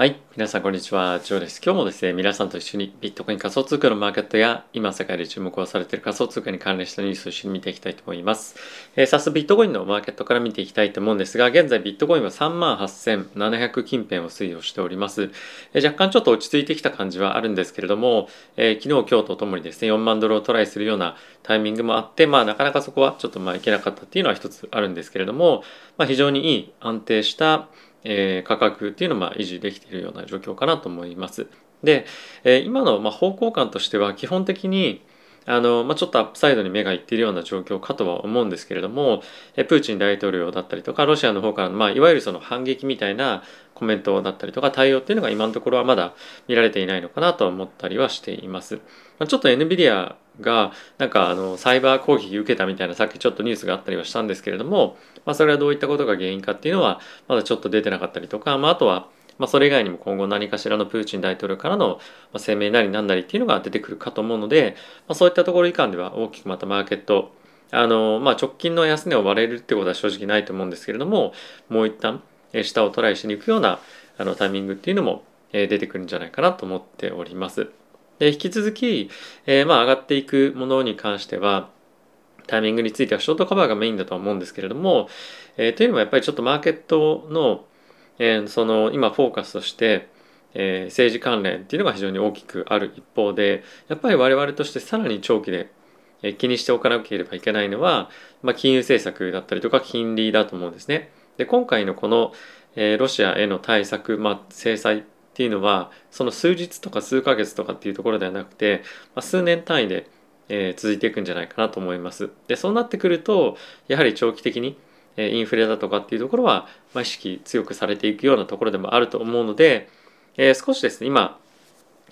はい。皆さん、こんにちは。ジョーです。今日もですね、皆さんと一緒にビットコイン仮想通貨のマーケットや、今世界で注目をされている仮想通貨に関連したニュースを一緒に見ていきたいと思います。えー、早速、ビットコインのマーケットから見ていきたいと思うんですが、現在ビットコインは38,700近辺を推移をしております。えー、若干ちょっと落ち着いてきた感じはあるんですけれども、えー、昨日、今日とともにですね、4万ドルをトライするようなタイミングもあって、まあ、なかなかそこはちょっとまあいけなかったっていうのは一つあるんですけれども、まあ、非常にいい安定したえー、価格っていうのをまあ維持できているような状況かなと思います。で、えー、今のまあ方向感としては基本的にあの、まあ、ちょっとアップサイドに目がいっているような状況かとは思うんですけれども、えプーチン大統領だったりとかロシアの方からの、まあ、いわゆるその反撃みたいなコメントだったりとか対応っていうのが今のところはまだ見られていないのかなと思ったりはしています。まちょっと NVIDIA がなんかあのサイバー攻撃受けたみたいなさっきちょっとニュースがあったりはしたんですけれども、まあ、それはどういったことが原因かっていうのはまだちょっと出てなかったりとか、まあ、あとはまあ、それ以外にも今後何かしらのプーチン大統領からの声明なりなんなりっていうのが出てくるかと思うので、まあ、そういったところ以下では大きくまたマーケットあの、まあ、直近の安値を割れるってことは正直ないと思うんですけれどももう一旦下をトライしに行くようなあのタイミングっていうのも出てくるんじゃないかなと思っております。で引き続き、えー、まあ上がっていくものに関してはタイミングについてはショートカバーがメインだとは思うんですけれども、えー、というのもやっぱりちょっとマーケットのえー、その今フォーカスとして、えー、政治関連っていうのが非常に大きくある一方でやっぱり我々としてさらに長期で気にしておかなければいけないのは、まあ、金融政策だったりとか金利だと思うんですね。で今回のこの、えー、ロシアへの対策、まあ、制裁っていうのはその数日とか数ヶ月とかっていうところではなくて、まあ、数年単位で、えー、続いていくんじゃないかなと思います。でそうなってくるとやはり長期的にインフレだとかっていうところは、ま、意識強くされていくようなところでもあると思うので、え、少しですね今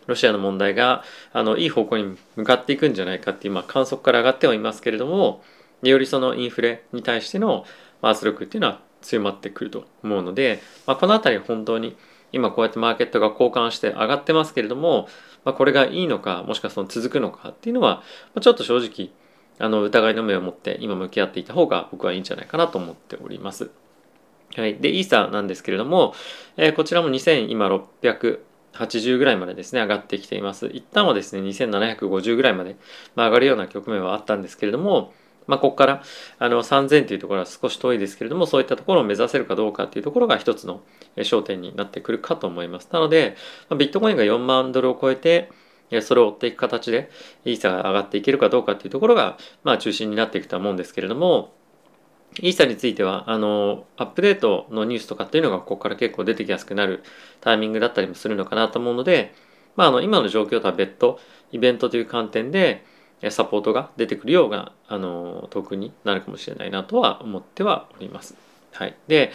ロシアの問題があのいい方向に向かっていくんじゃないかっていう、まあ、観測から上がってはいますけれどもよりそのインフレに対しての圧力っていうのは強まってくると思うので、まあ、この辺り本当に今こうやってマーケットが交換して上がってますけれども、まあ、これがいいのかもしくはその続くのかっていうのはまちょっと正直あの疑いの目を持って今向き合っていた方が僕はいいんじゃないかなと思っております。はい、でイーサーなんですけれども、えー、こちらも2000今680ぐらいまでですね上がってきています。一旦はですね2750ぐらいまで、まあ、上がるような局面はあったんですけれども、まあ、ここからあの3000というところは少し遠いですけれどもそういったところを目指せるかどうかというところが一つの焦点になってくるかと思います。なので、まあ、ビットコインが4万ドルを超えてそれを追っていく形でイーサが上がっていけるかどうかっていうところが、まあ、中心になっていくとは思うんですけれどもイーサについてはあのアップデートのニュースとかっていうのがここから結構出てきやすくなるタイミングだったりもするのかなと思うので、まあ、あの今の状況とは別途イベントという観点でサポートが出てくるようなあのトークンになるかもしれないなとは思ってはおります。はい、で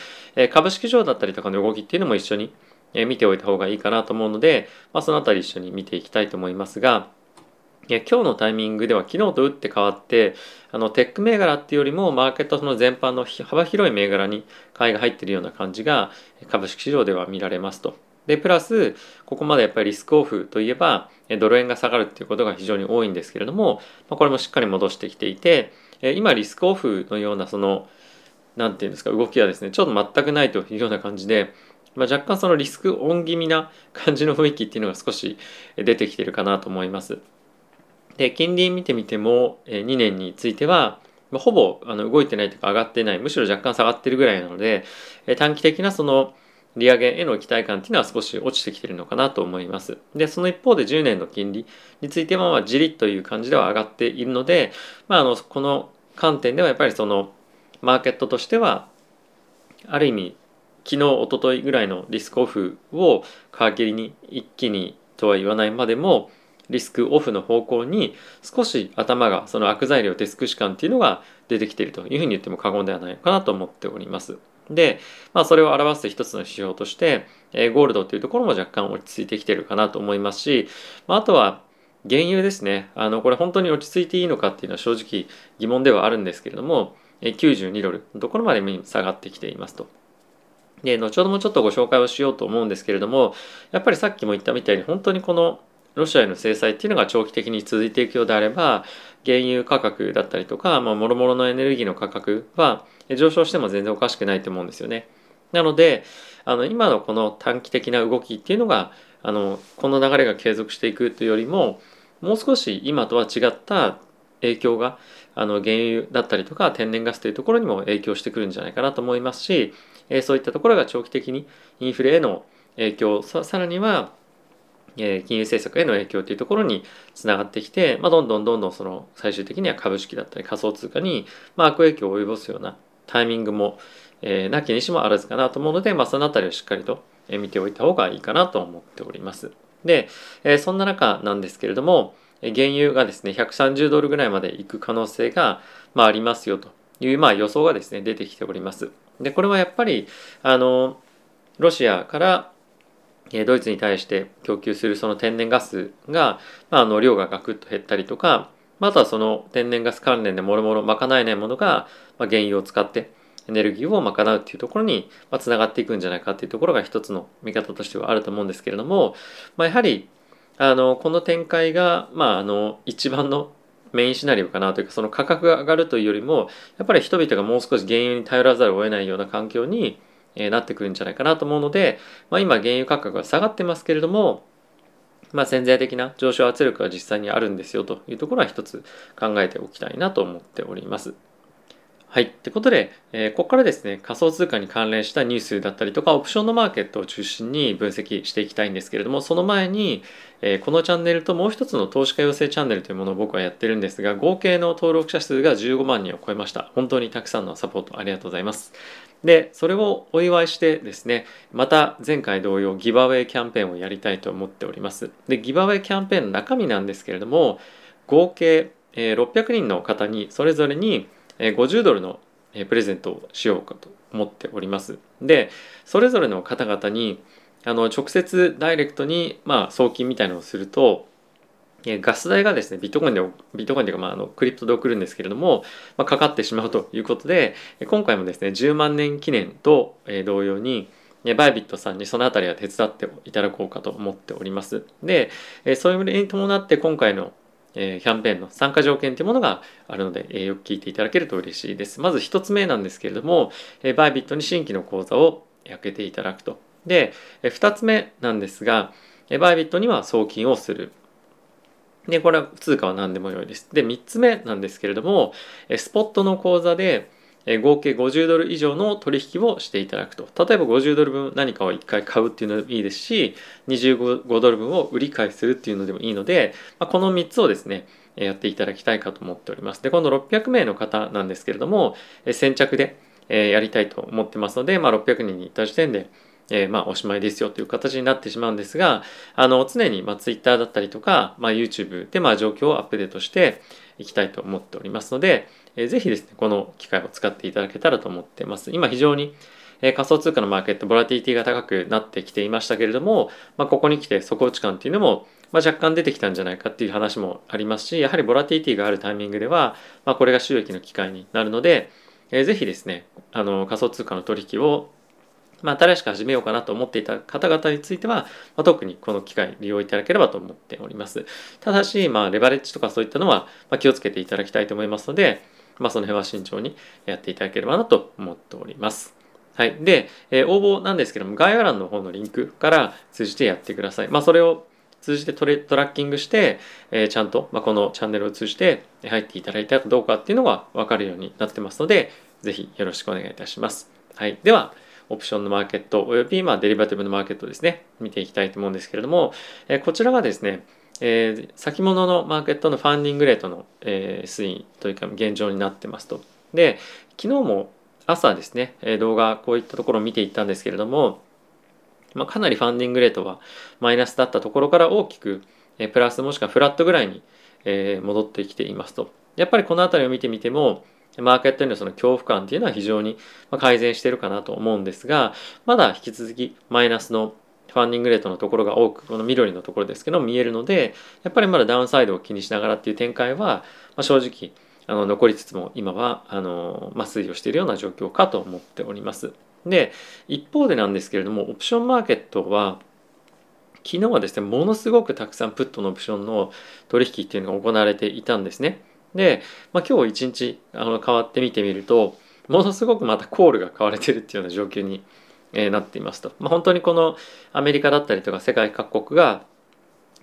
株式上だったりとかの動きっていうのも一緒にえ見ておいた方がいいかなと思うので、まあ、その辺り一緒に見ていきたいと思いますが、今日のタイミングでは昨日と打って変わってあのテック銘柄っていうよりもマーケットその全般の幅広い銘柄に買いが入ってるような感じが株式市場では見られますと。でプラスここまでやっぱりリスクオフといえばドル円が下がるっていうことが非常に多いんですけれども、ま、これもしっかり戻してきていて今リスクオフのようなその何て言うんですか動きはですねちょっと全くないというような感じでまあ、若干そのリスクオン気味な感じの雰囲気っていうのが少し出てきてるかなと思います。で金利見てみても2年についてはほぼあの動いてないというか上がってないむしろ若干下がってるぐらいなので短期的なその利上げへの期待感っていうのは少し落ちてきてるのかなと思います。で、その一方で10年の金利については、じりという感じでは上がっているので、まあ、あの、この観点ではやっぱりその、マーケットとしては、ある意味、昨日一昨日ぐらいのリスクオフを皮切りに一気にとは言わないまでもリスクオフの方向に少し頭がその悪材料デスク視感っていうのが出てきているというふうに言っても過言ではないかなと思っております。で、まあ、それを表す一つの指標として、えー、ゴールドというところも若干落ち着いてきてるかなと思いますし、まあ、あとは原油ですねあのこれ本当に落ち着いていいのかっていうのは正直疑問ではあるんですけれども92ドルのところまで下がってきていますと。で、後ほどもちょっとご紹介をしようと思うんですけれども、やっぱりさっきも言ったみたいに本当にこのロシアへの制裁っていうのが長期的に続いていくようであれば、原油価格だったりとか、まあ、諸々のエネルギーの価格は上昇しても全然おかしくないと思うんですよね。なのであの今のこの短期的な動きっていうのがあのこの流れが継続していくというよりももう少し今とは違った影響があの原油だったりとか天然ガスというところにも影響してくるんじゃないかなと思いますし、えそういったところが長期的にインフレへの影響さらには金融政策への影響というところにつながってきて、まあ、どんどんどんどんその最終的には株式だったり仮想通貨に、まあ、悪影響を及ぼすようなタイミングも、えー、なきにしもあらずかなと思うので、まあ、そのあたりをしっかりと見ておいた方がいいかなと思っております。で、えー、そんな中なんですけれども原油がですね130ドルぐらいまで行く可能性が、まあ、ありますよという、まあ、予想がですね出てきております。でこれはやっぱりあのロシアからドイツに対して供給するその天然ガスが、まあ、あの量がガクッと減ったりとか、またその天然ガス関連でもろもろ賄えないものが、まあ、原油を使ってエネルギーを賄うっていうところにつながっていくんじゃないかっていうところが一つの見方としてはあると思うんですけれども、まあ、やはりあのこの展開が、まあ、あの一番のメインシナリオかなというかその価格が上がるというよりもやっぱり人々がもう少し原油に頼らざるを得ないような環境になってくるんじゃないかなと思うので、まあ、今原油価格は下がってますけれども、まあ、潜在的な上昇圧力が実際にあるんですよというところは一つ考えておきたいなと思っております。はい。ってことで、えー、ここからですね、仮想通貨に関連したニュースだったりとか、オプションのマーケットを中心に分析していきたいんですけれども、その前に、えー、このチャンネルともう一つの投資家養成チャンネルというものを僕はやってるんですが、合計の登録者数が15万人を超えました。本当にたくさんのサポートありがとうございます。で、それをお祝いしてですね、また前回同様ギバウェイキャンペーンをやりたいと思っております。で、ギバウェイキャンペーンの中身なんですけれども、合計え600人の方にそれぞれに50ドルのプレゼントをしようかと思っております。で、それぞれの方々にあの直接ダイレクトにまあ送金みたいなのをするとガス代がですね、ビットコインで、ビットコインというか、まあ、あの、クリプトで送るんですけれども、まあ、かかってしまうということで、今回もですね、10万年記念と同様に、バイビットさんにそのあたりは手伝っていただこうかと思っております。で、そういうに伴って今回のえキャンペーンの参加条件というものがあるので、えよく聞いていただけると嬉しいです。まず一つ目なんですけれども、えバイビットに新規の口座を開けていただくと。で、二つ目なんですが、えバイビットには送金をする。で、これは通貨は何でもよいです。で、3つ目なんですけれども、えスポットの口座でえ合計50ドル以上の取引をしていただくと。例えば50ドル分何かを1回買うっていうのでもいいですし、25ドル分を売り買いするっていうのでもいいので、まあ、この3つをですね、やっていただきたいかと思っております。で、この600名の方なんですけれども、先着でやりたいと思ってますので、まあ、600人に行った時点で、えー、まあおしまいですよという形になってしまうんですがあの常にまあ Twitter だったりとか、まあ、YouTube でまあ状況をアップデートしていきたいと思っておりますので、えー、ぜひですねこの機会を使っていただけたらと思ってます今非常に仮想通貨のマーケットボラティリティが高くなってきていましたけれども、まあ、ここに来て底打ち感っていうのも、まあ、若干出てきたんじゃないかっていう話もありますしやはりボラティリティがあるタイミングでは、まあ、これが収益の機会になるので、えー、ぜひですねあの仮想通貨の取引をまあ、新しく始めようかなと思っていた方々については、まあ、特にこの機会利用いただければと思っております。ただし、まあ、レバレッジとかそういったのは、まあ、気をつけていただきたいと思いますので、まあ、その辺は慎重にやっていただければなと思っております。はい。で、えー、応募なんですけども、概要欄の方のリンクから通じてやってください。まあ、それを通じてトレトラッキングして、えー、ちゃんと、まあ、このチャンネルを通じて入っていただいたかどうかっていうのが分かるようになってますので、ぜひよろしくお願いいたします。はい。では、オプションのマーケットおよびまあデリバティブのマーケットですね、見ていきたいと思うんですけれども、えこちらがですね、えー、先物のマーケットのファンディングレートの、えー、推移というか現状になってますと。で、昨日も朝ですね、動画こういったところを見ていったんですけれども、まあ、かなりファンディングレートはマイナスだったところから大きくプラスもしくはフラットぐらいに戻ってきていますと。やっぱりこの辺りを見てみても、マーケットへのその恐怖感っていうのは非常に改善してるかなと思うんですが、まだ引き続きマイナスのファンディングレートのところが多く、この緑のところですけど見えるので、やっぱりまだダウンサイドを気にしながらっていう展開は、まあ、正直あの残りつつも今はあの、まあ、推移をしているような状況かと思っております。で、一方でなんですけれども、オプションマーケットは、昨日はですね、ものすごくたくさんプットのオプションの取引っていうのが行われていたんですね。で、まあ、今日一日あの変わってみてみるとものすごくまたコールが買われてるっていうような状況にえ、なっていますと、まあ、本当にこのアメリカだったりとか世界各国が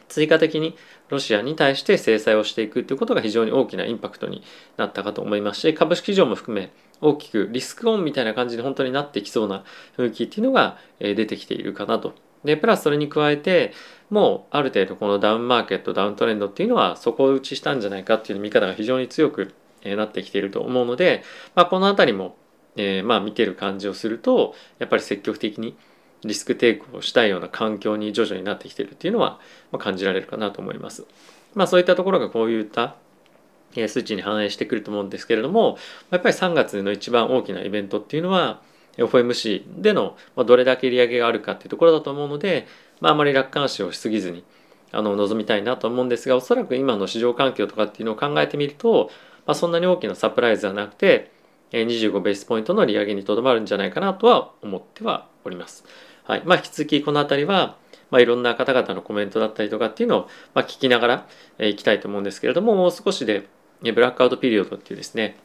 追加的にロシアに対して制裁をしていくということが非常に大きなインパクトになったかと思いますし株式市場も含め大きくリスクオンみたいな感じで本当になってきそうな雰囲気っていうのが出てきているかなと。でプラスそれに加えてもうある程度このダウンマーケットダウントレンドっていうのは底打ちしたんじゃないかっていう見方が非常に強くなってきていると思うので、まあ、この辺りも、えー、まあ見てる感じをするとやっぱり積極的にリスクテイクをしたいような環境に徐々になってきてるっていうのは、感じられるかなと思います。まあそういったところがこういった数値に反映してくると思うんですけれどもやっぱり3月の一番大きなイベントっていうのは FOMC でのどれだけ利上げがあるかっていうところだと思うので、まあ、あまり楽観視をしすぎずにあの望みたいなと思うんですがおそらく今の市場環境とかっていうのを考えてみると、まあ、そんなに大きなサプライズはなくて25ベースポイントの利上げにとどまるんじゃないかなとは思ってはおります。はいまあ、引き続きこの辺りは、まあ、いろんな方々のコメントだったりとかっていうのを、まあ、聞きながらいきたいと思うんですけれどももう少しでブラックアウトピリオドっていうですね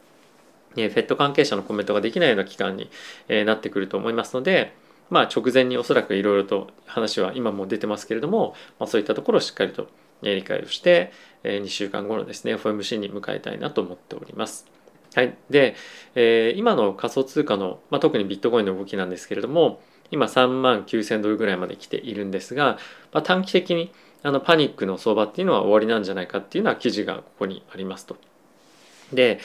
フェット関係者のコメントができないような期間になってくると思いますので、まあ、直前におそらくいろいろと話は今も出てますけれども、まあ、そういったところをしっかりと理解をして2週間後のですね FOMC に向かいたいなと思っております。はい、で、えー、今の仮想通貨の、まあ、特にビットコインの動きなんですけれども今3万9000ドルぐらいまで来ているんですが、まあ、短期的にあのパニックの相場っていうのは終わりなんじゃないかっていうのは記事がここにありますと。で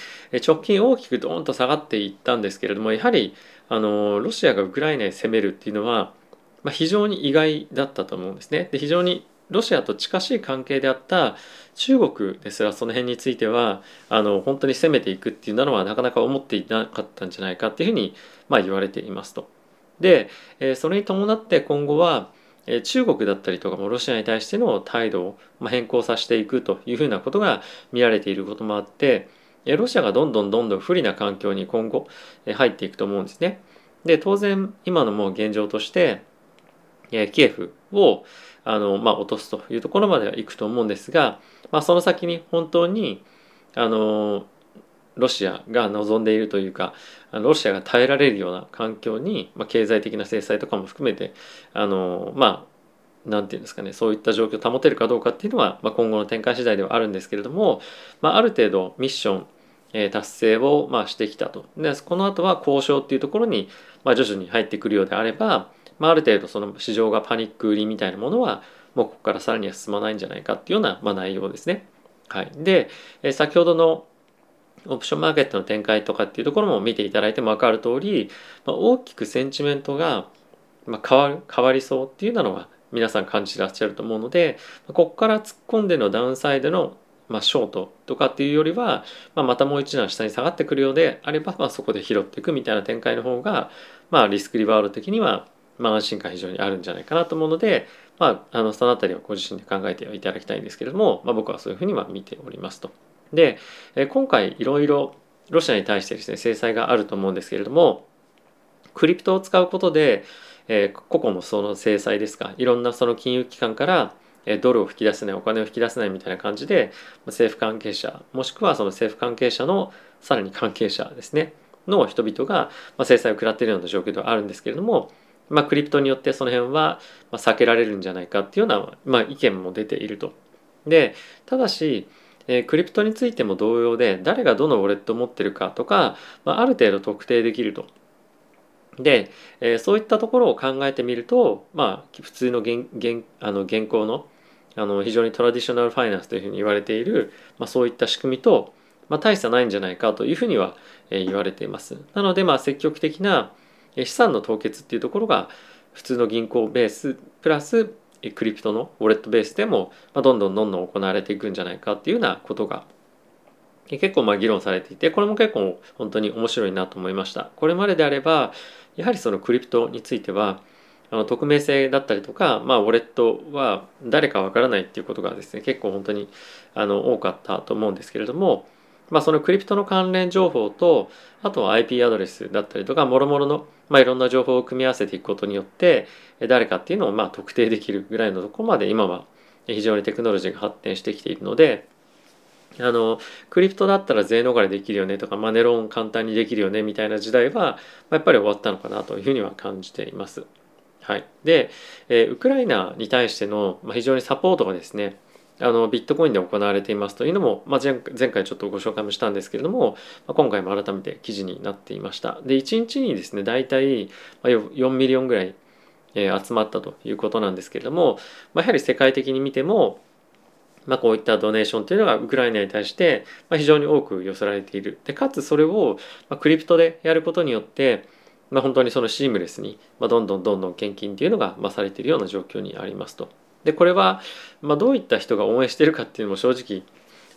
直近大きくドーンと下がっていったんですけれどもやはりあのロシアがウクライナへ攻めるっていうのは、まあ、非常に意外だったと思うんですね。で非常にロシアと近しい関係であった中国ですらその辺についてはあの本当に攻めていくっていうのはなかなか思っていなかったんじゃないかっていうふうに、まあ、言われていますと。で、えそれに伴って今後は中国だったりとかもロシアに対しての態度を変更させていくというふうなことが見られていることもあってロシアがどんどんどんどん不利な環境に今後入っていくと思うんですね。で当然今のもう現状としてキエフをあの、まあ、落とすというところまではいくと思うんですが、まあ、その先に本当にあのロシアが望んでいるというかロシアが耐えられるような環境に、まあ、経済的な制裁とかも含めてあのまあ何て言うんですかねそういった状況を保てるかどうかっていうのは、まあ、今後の展開次第ではあるんですけれども、まあ、ある程度ミッション、達成を、まあ、してきたと。でこの後は交渉っていうところに、まあ、徐々に入ってくるようであれば、まあ、ある程度その市場がパニック売りみたいなものはもうここからさらには進まないんじゃないかっていうような、まあ、内容ですね。はい、で、え、先ほどのオプションマーケットの展開とかっていうところも見ていただいても分かる通り、まあ、大きくセンチメントが変わ変わりそうっていうのは皆さん感じてらっしゃると思うのでここから突っ込んでのダウンサイドの、まあ、ショートとかっていうよりは、まあ、またもう一段下に下がってくるようであれば、まあ、そこで拾っていくみたいな展開の方が、まあ、リスクリバード的には、まあ、安心感非常にあるんじゃないかなと思うので、まあ、あのその辺りはご自身で考えていただきたいんですけれども、まあ、僕はそういうふうには見ておりますと。でえ今回いろいろロシアに対してですね制裁があると思うんですけれどもクリプトを使うことで、え個々のその制裁ですかいろんなその金融機関からドルを引き出せないお金を引き出せないみたいな感じで政府関係者もしくはその政府関係者のさらに関係者ですねの人々が制裁を食らっているような状況ではあるんですけれども、まあ、クリプトによってその辺は避けられるんじゃないかっていうような、まあ、意見も出ていると。でただしえクリプトについても同様で誰がどのウォレットを持ってるかとか、まあ、ある程度特定できると。で、えー、そういったところを考えてみると、まあ、普通の現現あの現行のあの非常にトラディショナルファイナンスというふうに言われている、まあ、そういった仕組みと、まあ、大差ないんじゃないかというふうには、えー、言われています。なので、まあ、積極的な資産の凍結っていうところが普通の銀行ベースプラスクリプトのウォレットベースでも、どんどんどんどん行われていくんじゃないかっていうようなことが結構まあ議論されていてこれも結構本当に面白いなと思いました。これまでであればやはりそのクリプトについてはあの匿名性だったりとか、まあ、ウォレットは誰かわからないっていうことがですね結構本当にあの多かったと思うんですけれどもまあ、そのクリプトの関連情報とあとは IP アドレスだったりとかもろもろの、まあ、いろんな情報を組み合わせていくことによって誰かっていうのをまあ特定できるぐらいのとこまで今は非常にテクノロジーが発展してきているのであのクリプトだったら税逃れできるよねとかマネロン簡単にできるよねみたいな時代はやっぱり終わったのかなというふうには感じています。はい、で、えー、ウクライナに対しての、まあ、非常にサポートがですねあのビットコインで行われていますというのも、まあ前、回ちょっとご紹介もしたんですけれども、まあ、今回も改めて記事になっていましたで1日にですね大体4 million ぐらい、集まったということなんですけれども、まあ、やはり世界的に見てもまあ、こういった donation というのがウクライナに対して非常に多く寄せられているでかつそれを crypto でやることによってまあ、本当にそのシームレスに、ま、どんどんどんどん献金っていうのが、まあ、されているような状況にありますと。でこれは、まあ、どういった人が応援してるかっていうのも正直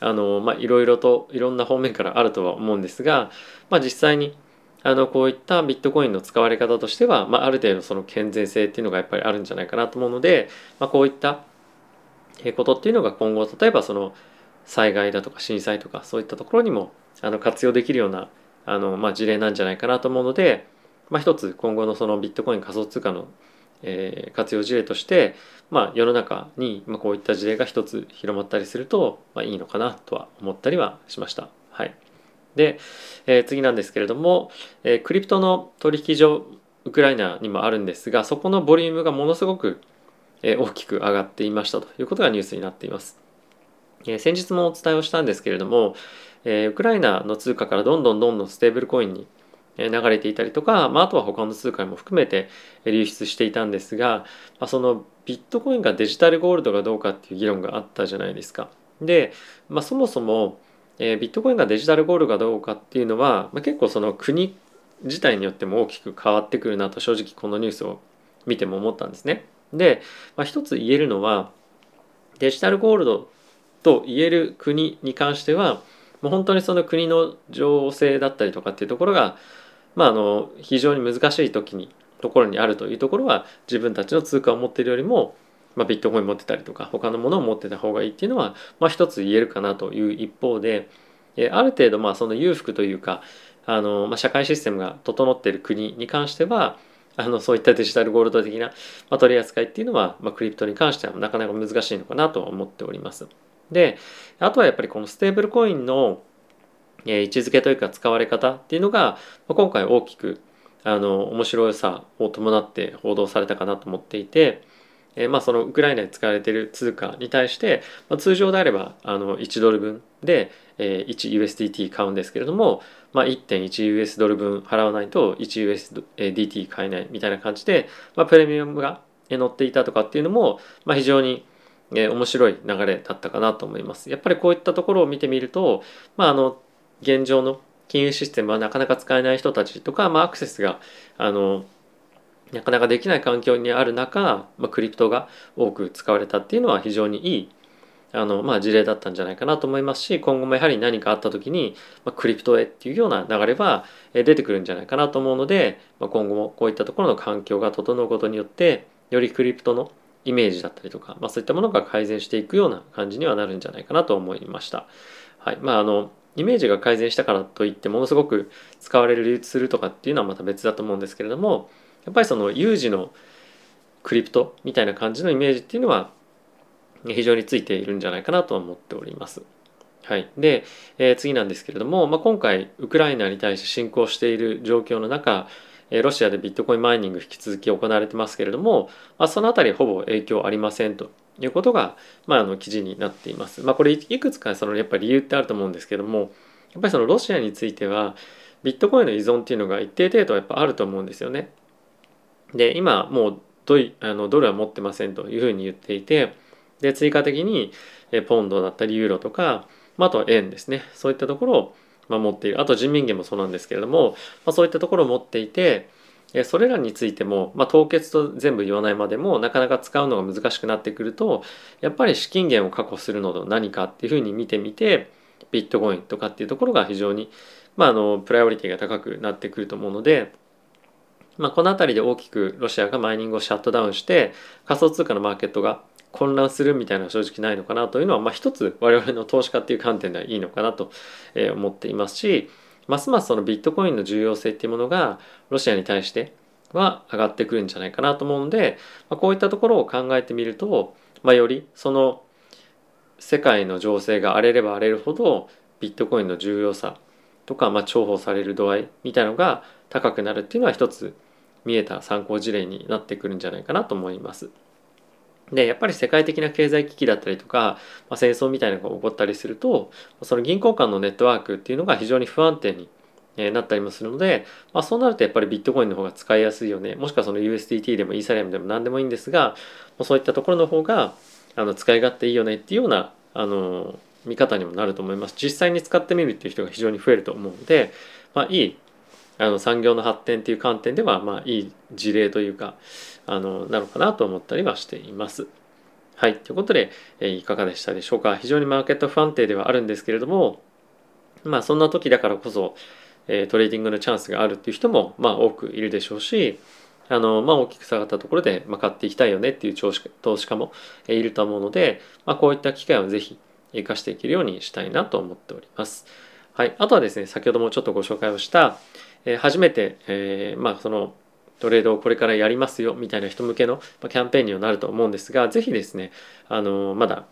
あの、まあ、いろいろといろんな方面からあるとは思うんですが、まあ、実際にあのこういったビットコインの使われ方としては、まあ、ある程度その健全性っていうのがやっぱりあるんじゃないかなと思うので、まあ、こういったことっていうのが今後例えばその災害だとか震災とかそういったところにもあの活用できるようなあの、まあ、事例なんじゃないかなと思うので、まあ、一つ今後のそのビットコイン仮想通貨の、えー、活用事例として、まあ、世の中に、まあ、こういった事例が一つ広まったりすると、まあ、いいのかなとは思ったりはしました。はい、で、えー、次なんですけれども、えー、クリプトの取引所ウクライナにもあるんですがそこのボリュームがものすごくえ大きく上がっていましたということがニュースになっています。え先日もお伝えをしたんですけれども、えウクライナの通貨からどんどんどんどんステーブルコインに流れていたりとか、まあ、あとは他の通貨も含めて流出していたんですが、まあ、そのビットコインがデジタルゴールドがどうかっていう議論があったじゃないですか。で、まあ、そもそも、えー、ビットコインがデジタルゴールドかどうかっていうのは、まあ、結構その国自体によっても大きく変わってくるなと正直このニュースを見ても思ったんですね。で、まあ、一つ言えるのはデジタルゴールドと言える国に関してはもう本当にその国の情勢だったりとかっていうところが、まあ、あの非常に難しい時にところにあるというところは自分たちの通貨を持っているよりも、まあ、ビットコイン持ってたりとか他のものを持ってた方がいいっていうのは、まあ、一つ言えるかなという一方でえある程度まあその裕福というかあの、まあ、社会システムが整っている国に関してはあのそういったデジタルゴールド的な、まあ、取り扱いっていうのは、まあ、クリプトに関してはなかなか難しいのかなと思っております。であとはやっぱりこのステーブルコインの位置づけというか使われ方っていうのが今回大きくあの面白さを伴って報道されたかなと思っていて、えまあ、そのウクライナで使われている通貨に対して、まあ、通常であればあの1ドル分で、え 1USDT 買うんですけれども、まあ、1.1US ドル分払わないと 1USDT 買えないみたいな感じで、まあ、プレミアムが乗っていたとかっていうのも、まあ、非常に面白い流れだったかなと思います。やっぱりこういったところを見てみると、まあ、あの現状の金融システムはなかなか使えない人たちとか、まあ、アクセスがあのなかなかできない環境にある中、まあ、クリプトが多く使われたっていうのは非常にいいあの、まあ、事例だったんじゃないかなと思いますし今後もやはり何かあった時に、まあ、クリプトへっていうような流れは出てくるんじゃないかなと思うので、まあ、今後もこういったところの環境が整うことによってよりクリプトのイメージだったりとか、まあ、そういったものが改善していくような感じにはなるんじゃないかなと思いました。はいまあ、あのイメージが改善したからといってものすごく使われる流通するとかっていうのはまた別だと思うんですけれどもやっぱりその有事のクリプトみたいな感じのイメージっていうのは非常についているんじゃないかなとは思っております。はい、で、えー、次なんですけれども、まあ、今回ウクライナに対して侵攻している状況の中ロシアでビットコインマイニング引き続き行われてますけれども、まあ、そのあたりほぼ影響ありませんということが、まあ、あの記事になっています。まあ、これいくつかそのやっぱり理由ってあると思うんですけどもやっぱりそのロシアについてはビットコインの依存っていうのが一定程度やっぱあると思うんですよね。で今もうドイあのドルは持ってませんというふうに言っていてで追加的にポンドだったりユーロとか、まあ、あとは円ですねそういったところを持っているあと人民元もそうなんですけれども、まあ、そういったところを持っていてそれらについても、まあ、凍結と全部言わないまでもなかなか使うのが難しくなってくるとやっぱり資金源を確保するのと何かっていうふうに見てみてビットコインとかっていうところが非常に、まあ、あのプライオリティが高くなってくると思うので、まあ、この辺りで大きくロシアがマイニングをシャットダウンして仮想通貨のマーケットが混乱するみたいな正直ないのかなというのは、まあ、一つ我々の投資家っていう観点ではいいのかなと思っていますしますますそのビットコインの重要性っていうものがロシアに対しては上がってくるんじゃないかなと思うので、まあ、こういったところを考えてみると、まあ、よりその世界の情勢が荒れれば荒れるほどビットコインの重要さとか、まあ、重宝される度合いみたいのが高くなるっていうのは一つ見えた参考事例になってくるんじゃないかなと思います。でやっぱり世界的な経済危機だったりとか、まあ、戦争みたいなのが起こったりするとその銀行間のネットワークっていうのが非常に不安定になったりもするので、まあ、そうなるとやっぱりビットコインの方が使いやすいよね。もしくはその USDT でもイーサリアムでも何でもいいんですがそういったところの方があの使い勝手いいよねっていうようなあの見方にもなると思います。実際に使ってみるっていう人が非常に増えると思うので、まあ、いいあの産業の発展っていう観点ではまあいい事例というかあのなのかなと思ったりはしています。はい。ということで、えいかがでしたでしょうか？非常にマーケット不安定ではあるんですけれども、まあそんな時だからこそ、えトレーディングのチャンスがあるっていう人もまあ多くいるでしょうし、あのまあ、大きく下がったところで、まあ、買っていきたいよねっていう投資家もいると思うので、まあ、こういった機会をぜひ生かしていけるようにしたいなと思っております。はい、あとはですね先ほどもちょっとご紹介をした、え、初めて、えー、まあ、そのトレードをこれからやりますよみたいな人向けのキャンペーンにはなると思うんですがぜひですねあのまだ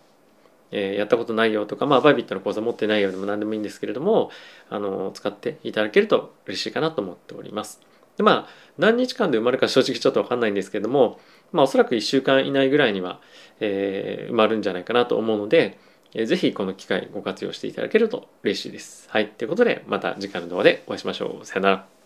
えやったことないよとか、まあ、バイビットの講座持ってないよでも何でもいいんですけれども、あの使っていただけると嬉しいかなと思っております。でまあ何日間で埋まるか正直ちょっと分かんないんですけれども、まあ、おそらく1週間以内ぐらいには、えー、埋まるんじゃないかなと思うので、えー、ぜひこの機会ご活用していただけると嬉しいです。はい。ということでまた次回の動画でお会いしましょう。さよなら。